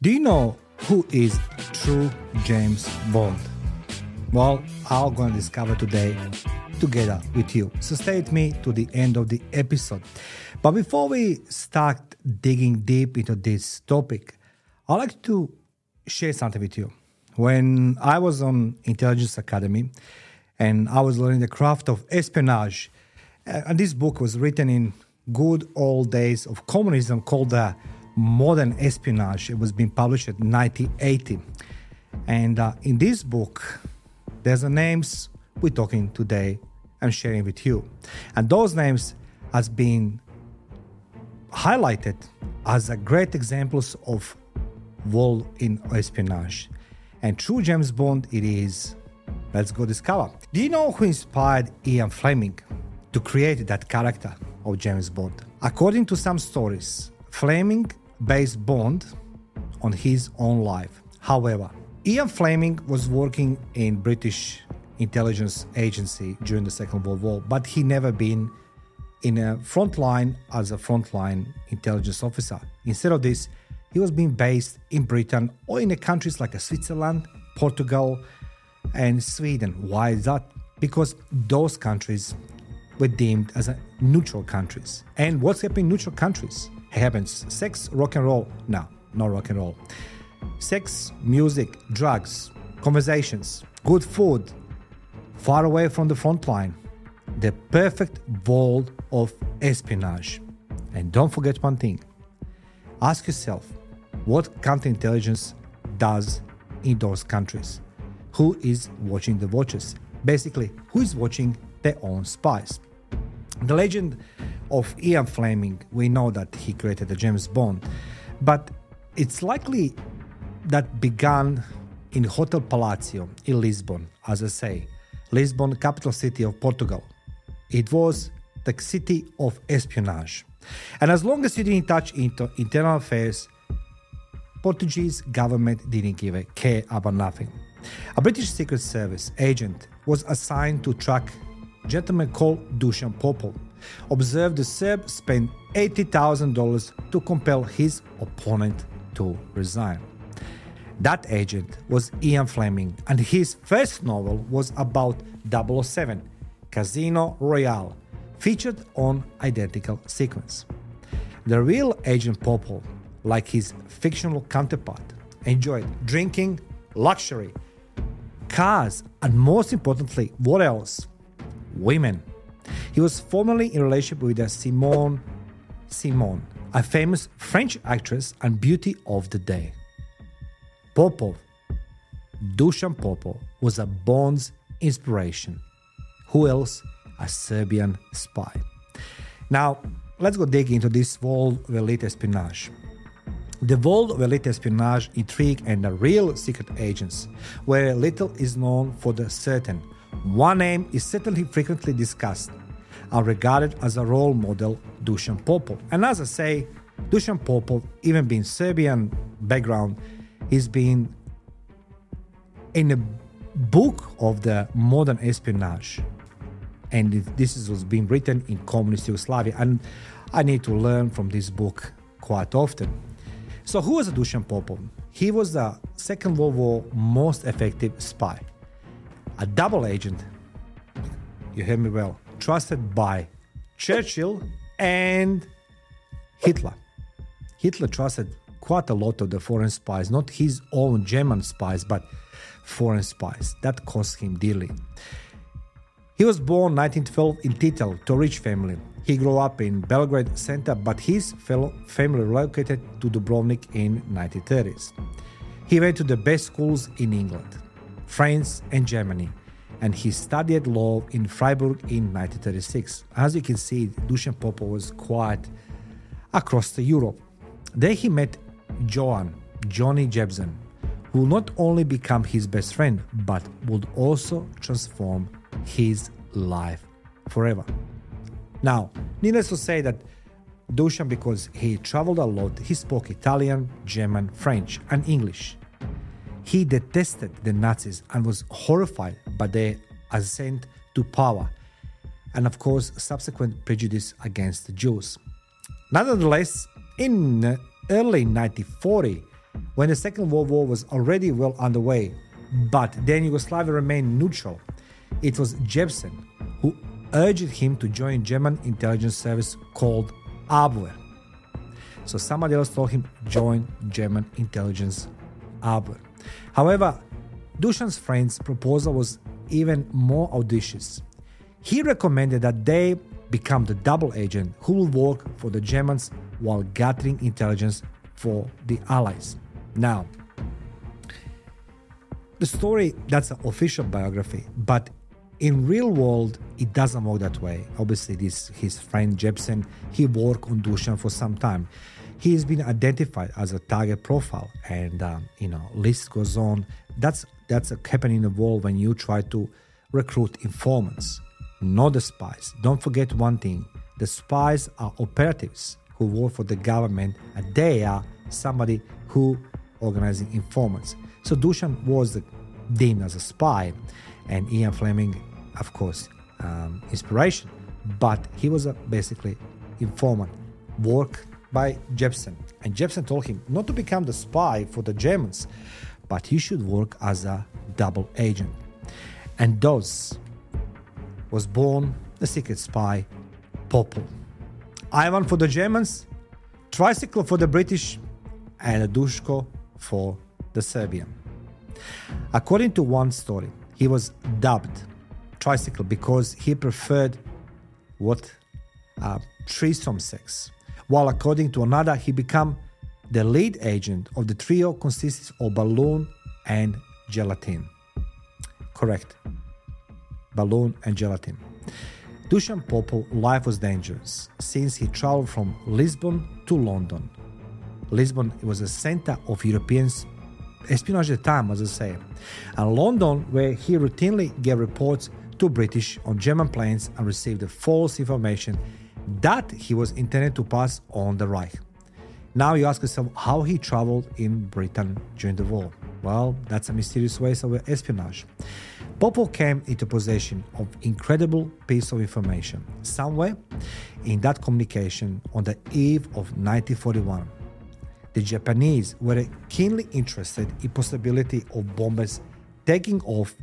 Do you know who is true James Bond? Well, I'm going to discover today together with you. So stay with me to the end of the episode. But before we start digging deep into this topic, I'd like to share something with you. When I was on Intelligence Academy and I was learning the craft of espionage, uh, and this book was written in good old days of communism called the Modern Espionage. It was being published in 1980. And uh, in this book, there's the names we're talking today and sharing with you. And those names has been highlighted as a great examples of role in espionage. And true James Bond it is. Let's go discover. Do you know who inspired Ian Fleming to create that character of James Bond? According to some stories, Fleming based Bond on his own life. However, Ian Fleming was working in British intelligence agency during the Second World War, but he never been in a front line as a frontline intelligence officer. Instead of this, he was being based in Britain or in the countries like Switzerland, Portugal, and Sweden. Why is that? Because those countries were deemed as neutral countries. And what's happening in neutral countries? Happens sex, rock and roll. No, not rock and roll. Sex, music, drugs, conversations, good food, far away from the front line. The perfect world of espionage. And don't forget one thing ask yourself what counterintelligence does in those countries. Who is watching the watchers? Basically, who is watching their own spies? The legend of Ian Fleming, we know that he created the James Bond, but it's likely that began in Hotel Palacio in Lisbon, as I say, Lisbon, capital city of Portugal. It was the city of espionage. And as long as you didn't touch into internal affairs, Portuguese government didn't give a care about nothing. A British Secret Service agent was assigned to track gentleman called Dusan Popov. Observed the Serb spent $80,000 to compel his opponent to resign. That agent was Ian Fleming, and his first novel was about 007, Casino Royale, featured on identical sequence. The real Agent Popov, like his fictional counterpart, enjoyed drinking, luxury, cars, and most importantly, what else? Women. He was formerly in relationship with Simone Simon, a famous French actress and beauty of the day. Popov, Dusan Popov, was a Bond's inspiration. Who else? A Serbian spy. Now, let's go dig into this world of elite espionage. The world of elite espionage, intrigue, and the real secret agents, where little is known for the certain. One name is certainly frequently discussed and regarded as a role model, Dusan Popov. And as I say, Dusan Popov, even being Serbian background, is being in a book of the modern espionage. And this was being written in communist yugoslavia. And i need to learn from this book quite often. So who was dusan popov? He was the second world war most effective spy a double agent you hear me well trusted by churchill and hitler hitler trusted quite a lot of the foreign spies, not his own German spies, but foreign spies. That cost him dearly. He was born 1912 in Titel to a rich family. He grew up in Belgrade center, but his family relocated to Dubrovnik in 1930s. He went to the best schools in England, France, and Germany, and he studied law in Freiburg in 1936. As you can see, Dusan Popov was quite across the Europe. There he met Johann, Johnny Jebsen, will not only become his best friend, but would also transform his life forever. Now, needless to say that Dusan, because he traveled a lot, he spoke Italian, German, French, and English. He detested the Nazis and was horrified by their ascent to power, and of course, subsequent prejudice against the Jews. Nonetheless, in early 1940, when the Second World War was already well underway, but then Yugoslavia remained neutral. It was Jebsen who urged him to join German intelligence service called Abwehr. So somebody else told him join German intelligence Abwehr. However, Dusan's friend's proposal was even more audacious. He recommended that they become the double agent who will work for the Germans while gathering intelligence for the Allies. Now, the story that's an official biography, but in real world it doesn't work that way. Obviously, this his friend Jebsen he worked on Dusan for some time. He has been identified as a target profile, and um, you know list goes on. That's that's happening in the world when you try to recruit informants, not the spies. Don't forget one thing: the spies are operatives who work for the government, and they are somebody who organizing informants. So Dusan was deemed as a spy, and Ian Fleming, of course, um, inspiration. But he was a basically informant, worked by Jebsen. And Jebsen told him not to become the spy for the Germans, but he should work as a double agent. And thus was born the secret spy, Popov. Ivan for the Germans, Tricycle for the British, and Dushko for the Serbian. According to one story, he was dubbed Tricycle because he preferred what uh, threesome sex, while according to another, he became the lead agent of the trio consists of balloon and gelatin. Correct. Balloon and gelatin. Dusan Popov life was dangerous since he traveled from Lisbon to London. Lisbon was a center of European espionage at the time, as I say, and London, where he routinely gave reports to British on German planes and received false information that he was intended to pass on the Reich. Now you ask yourself how he traveled in Britain during the war. Well, that's a mysterious way of espionage. Popov came into possession of incredible piece of information somewhere in that communication on the eve of 1941. The Japanese were keenly interested in possibility of bombers taking off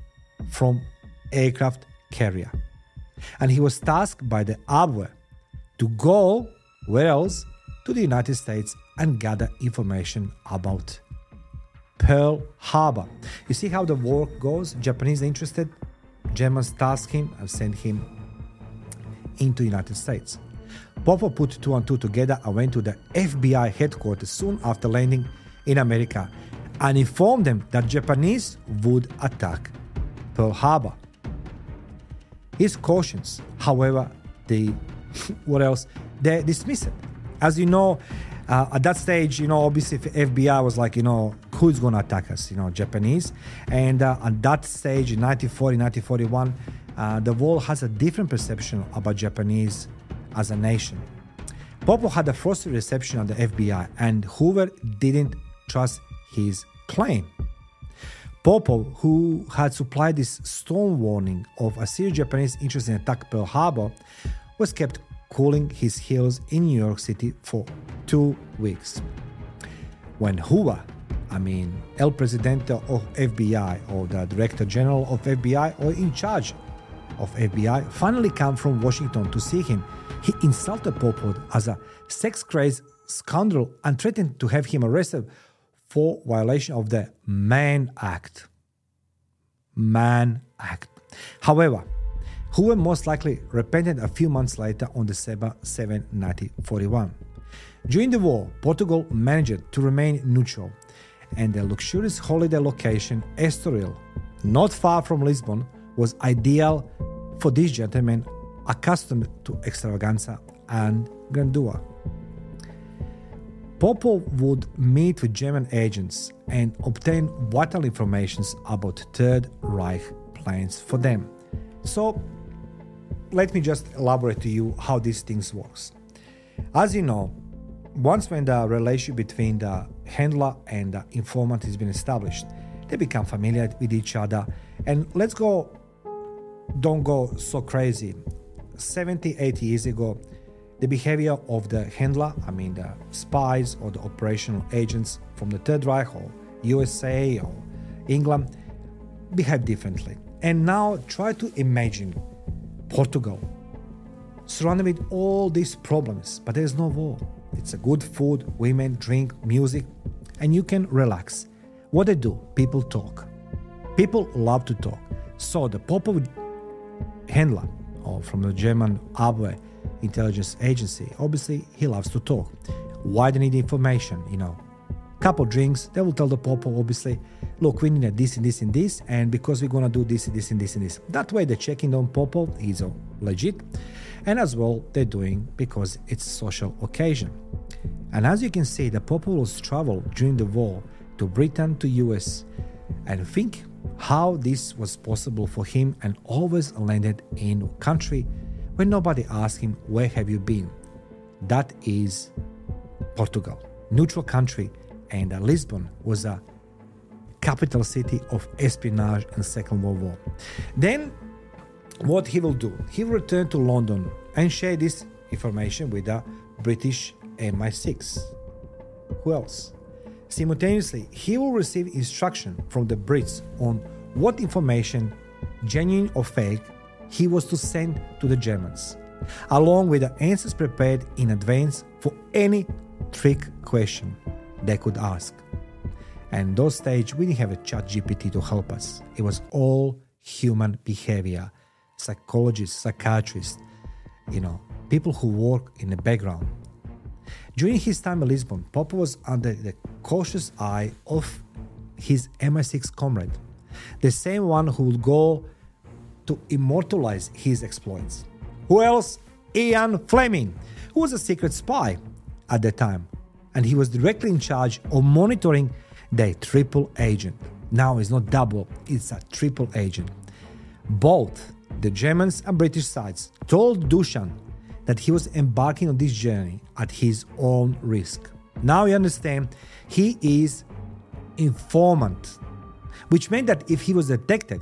from aircraft carrier. And he was tasked by the Abwehr to go where else? To the United States and gather information about Pearl Harbor. You see how the war goes? Japanese interested, Germans task him and send him into United States. Popov put two and two together and went to the FBI headquarters soon after landing in America and informed them that Japanese would attack Pearl Harbor. His cautions, however, they what else? They dismiss it. As you know, uh, at that stage, you know, obviously FBI was like, you know, who's going to attack us? You know, Japanese. And uh, at that stage, in 1940, 1941, uh, the world has a different perception about Japanese as a nation. Popo had a frosty reception at the FBI, and Hoover didn't trust his claim. Popo, who had supplied this storm warning of a serious Japanese interest in attack Pearl Harbor, was kept cooling his heels in New York City for two weeks. When Hoover, I mean El Presidente of FBI or the Director General of FBI or in charge of FBI, finally came from Washington to see him, he insulted Popov as a sex-crazed scoundrel and threatened to have him arrested for violation of the Mann Act. Mann Act. However, Hoover most likely repented a few months later on December 7, 1941. During the war, Portugal managed to remain neutral, and the luxurious holiday location Estoril, not far from Lisbon, was ideal for these gentlemen accustomed to extravaganza and grandeur. Popov would meet with German agents and obtain vital information about Third Reich plans for them. So let me just elaborate to you how these things works. As you know, once when the relationship between the handler and the informant has been established, they become familiar with each other. And let's go, don't go so crazy. 70, 80 years ago, the behavior of the handler, I mean the spies or the operational agents from the Third Reich or USA or England, behave differently. And now try to imagine Portugal surrounded with all these problems, but there's no war. It's a good food, women, drink, music, and you can relax. What they do, people talk. People love to talk. So the Popov handler, or from the German Abwehr intelligence agency, obviously he loves to talk. Why they need information, you know? Couple drinks, they will tell the Popov, obviously, look, we need this and this and this, and because we're gonna do this and this and this and this. That way the checking on Popov is legit and as well they're doing because it's social occasion. And as you can see, the populace traveled during the war to Britain to US and think how this was possible for him and always landed in a country where nobody asked him where have you been. That is Portugal, neutral country, and Lisbon was a capital city of espionage in Second World War. Then what he will do? He will return to London and share this information with the British MI6. Who else? Simultaneously, he will receive instruction from the Brits on what information, genuine or fake, he was to send to the Germans, along with the answers prepared in advance for any trick question they could ask. And those stage we didn't have a ChatGPT to help us. It was all human behavior psychologists, psychiatrists, you know, people who work in the background. During his time in Lisbon, Popov was under the cautious eye of his MI6 comrade, the same one who would go to immortalize his exploits. Who else? Ian Fleming, who was a secret spy at the time, and he was directly in charge of monitoring the triple agent. Now it's not double, it's a triple agent. Both the Germans and British sides told Dushan that he was embarking on this journey at his own risk. Now you understand, he is informant, which meant that if he was detected,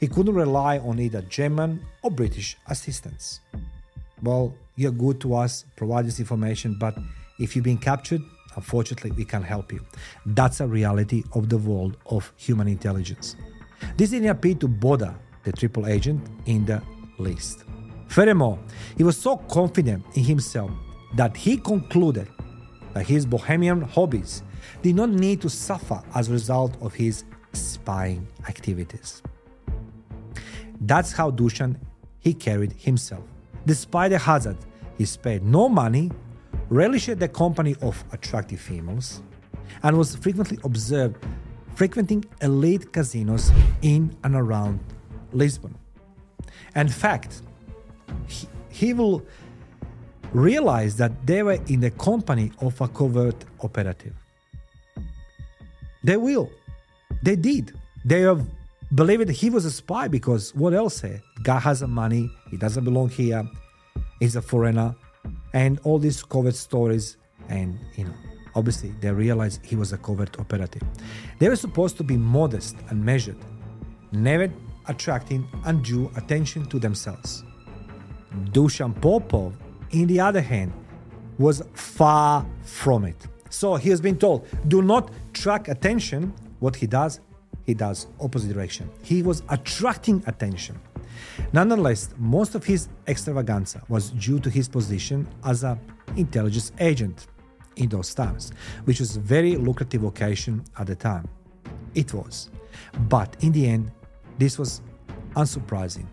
he couldn't rely on either German or British assistance. Well, you're good to us, provide this information, but if you've been captured, unfortunately, we can't help you. That's a reality of the world of human intelligence. This didn't appear to bother the triple agent, in the least. Furthermore, he was so confident in himself that he concluded that his bohemian hobbies did not need to suffer as a result of his spying activities. That's how Dushan he carried himself. Despite the hazard, he spared no money, relished the company of attractive females, and was frequently observed frequenting elite casinos in and around Lisbon. In fact, he, he will realize that they were in the company of a covert operative. They will. They did. They have believed he was a spy because what else? Guy has the money. He doesn't belong here. He's a foreigner, and all these covert stories. And you know, obviously, they realized he was a covert operative. They were supposed to be modest and measured, never attracting undue attention to themselves. Dushan Popov, in the other hand, was far from it. So he has been told, do not track attention. What he does, he does opposite direction. He was attracting attention. Nonetheless, most of his extravaganza was due to his position as an intelligence agent in those times, which was a very lucrative vocation at the time. It was. But in the end, this was unsurprising.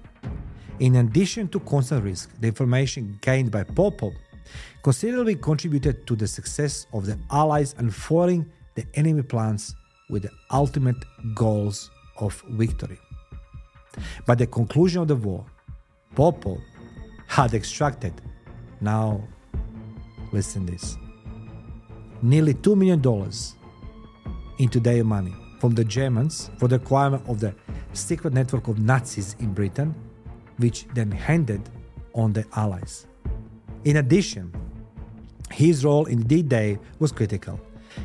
In addition to constant risk, the information gained by Popov considerably contributed to the success of the Allies unfoiling the enemy plans with the ultimate goals of victory. By the conclusion of the war, Popov had extracted, now listen this, nearly $2 million in today's money from the Germans for the acquirement of the secret network of Nazis in Britain, which then handed on the Allies. In addition, his role in D Day was critical.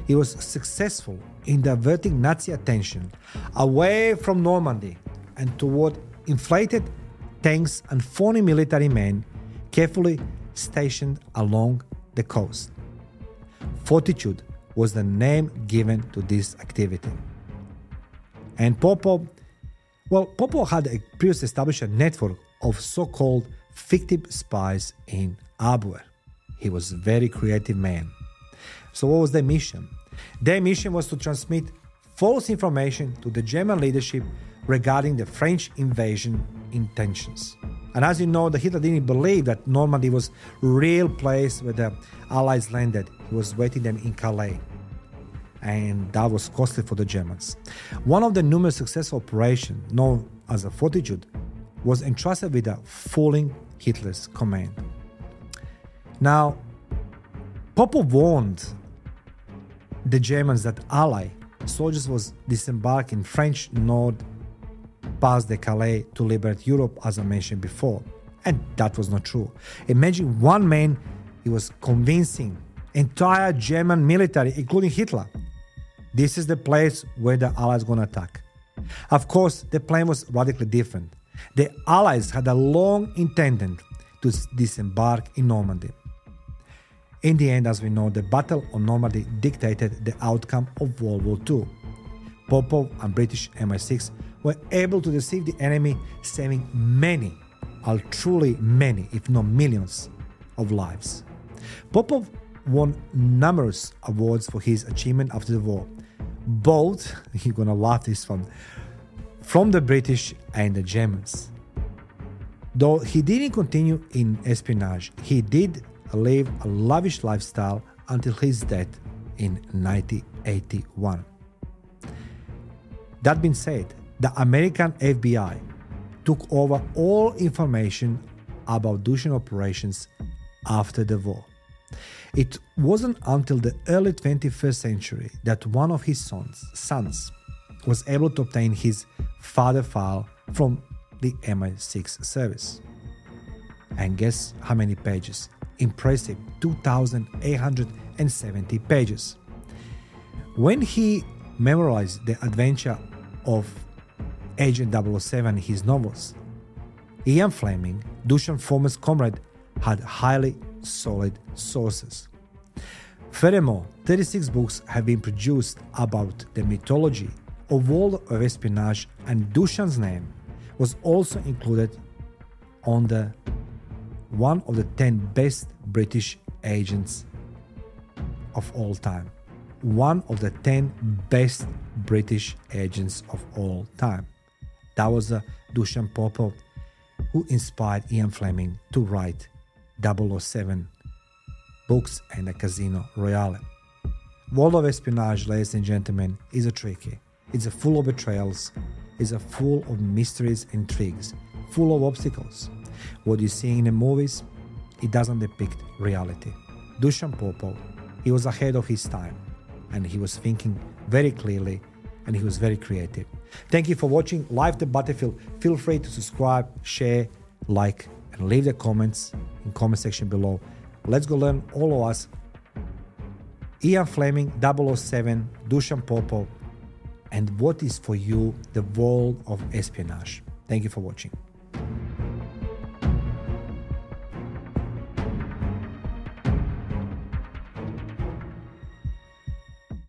He was successful in diverting Nazi attention away from Normandy and toward inflated tanks and phony military men carefully stationed along the coast. Fortitude was the name given to this activity. And Popo, well, Popo had previously established a network of so-called fictive spies in Abwehr. He was a very creative man. So what was their mission? Their mission was to transmit false information to the German leadership regarding the French invasion intentions. And as you know, the Hitler didn't believe that Normandy was real place where the Allies landed. He was waiting them in Calais. And that was costly for the Germans. One of the numerous successful operations, known as a Fortitude, was entrusted with the fooling Hitler's command. Now, Popov warned the Germans that Allied soldiers was disembarking French North Pas de Calais to liberate Europe, as I mentioned before. And that was not true. Imagine one man, he was convincing entire German military, including Hitler. This is the place where the Allies gonna attack. Of course, the plan was radically different. The Allies had a long intended to disembark in Normandy. In the end, as we know, the Battle of Normandy dictated the outcome of World War II. Popov and British MI6 were able to deceive the enemy, saving many, or truly many, if not millions, of lives. Popov won numerous awards for his achievement after the war. Both, you're gonna laugh this one, from the British and the Germans. Though he didn't continue in espionage, he did live a lavish lifestyle until his death in 1981. That being said, the American FBI took over all information about Dushan operations after the war. It wasn't until the early 21st century that one of his sons, sons was able to obtain his father file from the MI6 service. And guess how many pages? Impressive 2,870 pages. When he memorized the adventure of Agent 007 in his novels, Ian Fleming, Dushan's former comrade, had highly solid sources. Furthermore, 36 books have been produced about the mythology of world of espionage, and Dushan's name was also included on the one of the 10 best British agents of all time. One of the 10 best British agents of all time. That was uh, Dushan Popov who inspired Ian Fleming to write 007 books and a Casino Royale. World of Espionage, ladies and gentlemen, is a tricky. It's a full of betrayals, it's a full of mysteries, and intrigues, full of obstacles. What you see in the movies, it doesn't depict reality. Dushan Popov, he was ahead of his time, and he was thinking very clearly, and he was very creative. Thank you for watching Live the Battlefield. Feel free to subscribe, share, like, and leave the comments in comment section below. Let's go learn all of us. Ian Fleming, 007, Dushan Popov, and what is for you the world of espionage. Thank you for watching.